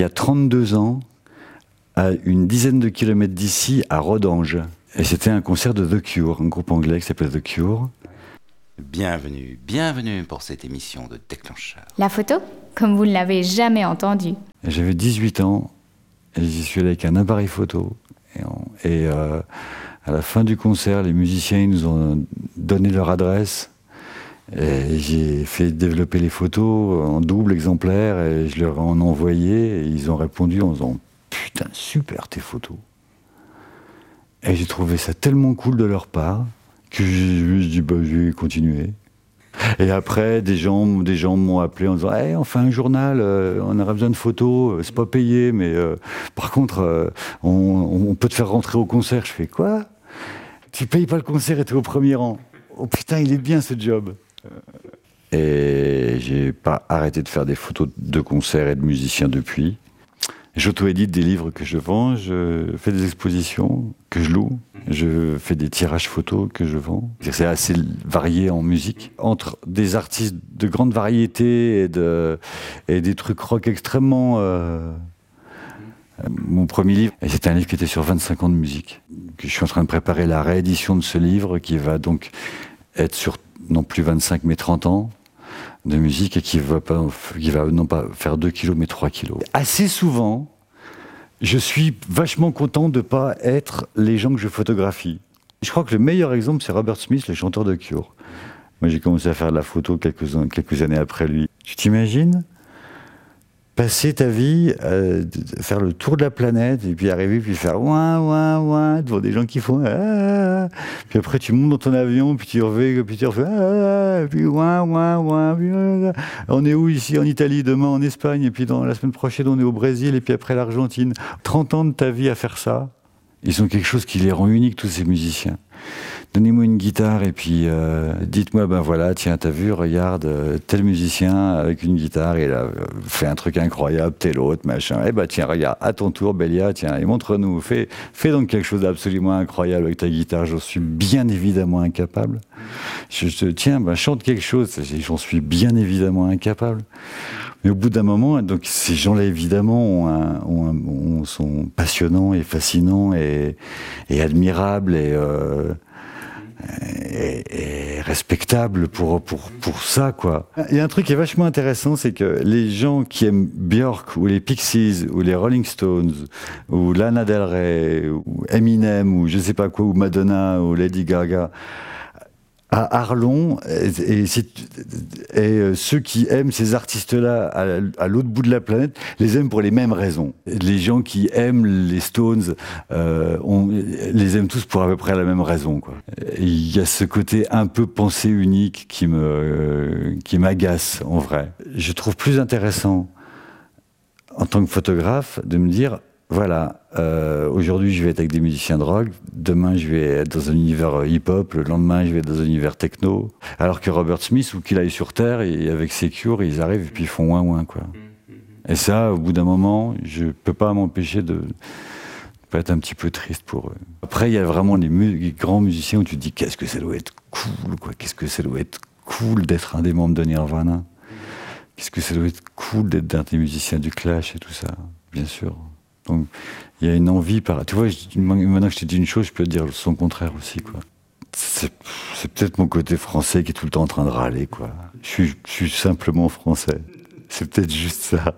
y a 32 ans, à une dizaine de kilomètres d'ici, à Rodange. Et c'était un concert de The Cure, un groupe anglais qui s'appelle The Cure. Bienvenue, bienvenue pour cette émission de Déclencheur. La photo Comme vous ne l'avez jamais entendu. J'avais 18 ans et j'y suis allé avec un appareil photo. Et, euh, à la fin du concert, les musiciens nous ont donné leur adresse. J'ai fait développer les photos en double exemplaire et je leur en envoyé et ils ont répondu en disant Putain, super tes photos. Et j'ai trouvé ça tellement cool de leur part que je suis dit bah, je vais continuer. Et après, des gens, des gens m'ont appelé en disant hey, on fait un journal, euh, on aurait besoin de photos, euh, c'est pas payé, mais euh, par contre, on, on, peut te faire rentrer au concert. Je fais quoi? Tu payes pas le concert et tu es au premier rang. Oh putain, il est bien ce job. Et j'ai pas arrêté de faire des photos de concerts et de musiciens depuis. J'auto-édite des livres que je vends, je fais des expositions que je loue, je fais des tirages photos que je vends. C'est assez varié en musique. Entre des artistes de grande variété et, de, et des trucs rock extrêmement... Euh, mon premier livre, c'était un livre qui était sur 25 ans de musique. Je suis en train de préparer la réédition de ce livre qui va donc être sur non plus 25 mais 30 ans de musique et qui va, pas, qui va non pas faire 2 kilos mais 3 kilos. Assez souvent, je suis vachement content de ne pas être les gens que je photographie. Je crois que le meilleur exemple, c'est Robert Smith, le chanteur de Cure. Moi, j'ai commencé à faire de la photo quelques, quelques années après lui. Tu t'imagines passer ta vie, euh, faire le tour de la planète, et puis arriver, puis faire ouin, ouin, ouin, devant des gens qui font ah. puis après tu montes dans ton avion, puis tu refais, puis tu refais ah, puis ouin, ouin, ouin, puis, on est où ici En Italie, demain en Espagne, et puis dans la semaine prochaine on est au Brésil, et puis après l'Argentine. 30 ans de ta vie à faire ça, ils ont quelque chose qui les rend uniques, tous ces musiciens donnez-moi une guitare et puis euh, dites-moi, ben voilà, tiens, t'as vu, regarde, euh, tel musicien avec une guitare, il a fait un truc incroyable, tel autre, machin. Eh ben tiens, regarde, à ton tour, Bélia, tiens, et montre-nous, fais, fais donc quelque chose d'absolument incroyable avec ta guitare. J'en suis bien évidemment incapable. Je te tiens, ben chante quelque chose. J'en suis bien évidemment incapable. Mais au bout d'un moment, donc ces gens-là évidemment ont sont passionnants et fascinants et, et admirables et euh, est, respectable pour, pour, pour ça, quoi. Il y a un truc qui est vachement intéressant, c'est que les gens qui aiment Björk, ou les Pixies, ou les Rolling Stones, ou Lana Del Rey, ou Eminem, ou je sais pas quoi, ou Madonna, ou Lady Gaga, à Arlon, et, et, ceux qui aiment ces artistes-là à, l'autre bout de la planète les aiment pour les mêmes raisons. Les gens qui aiment les Stones euh, on, les aiment tous pour à peu près la même raison. Il y a ce côté un peu pensée unique qui me qui m'agace en vrai. Je trouve plus intéressant en tant que photographe de me dire voilà, euh, aujourd'hui je vais être avec des musiciens de rock, demain je vais être dans un univers hip-hop, le lendemain je vais être dans un univers techno. Alors que Robert Smith, ou qu'il aille sur Terre, et avec Secure, ils arrivent et puis ils font ouin ouin quoi. Et ça, au bout d'un moment, je peux pas m'empêcher de pas être un petit peu triste pour eux. Après, il y a vraiment les, grands musiciens où tu te dis qu'est-ce que ça doit être cool, quoi. Qu'est-ce que ça doit être cool d'être un des membres de Nirvana. Qu'est-ce que ça doit être cool d'être un des musiciens du Clash et tout ça, bien sûr. Donc il y a une envie par. Tu vois, maintenant que je t'ai dit une chose, je peux te dire son contraire aussi, quoi. C'est, peut-être mon côté français qui est tout le temps en train de râler, quoi. Je suis, je suis simplement français. C'est peut-être juste ça.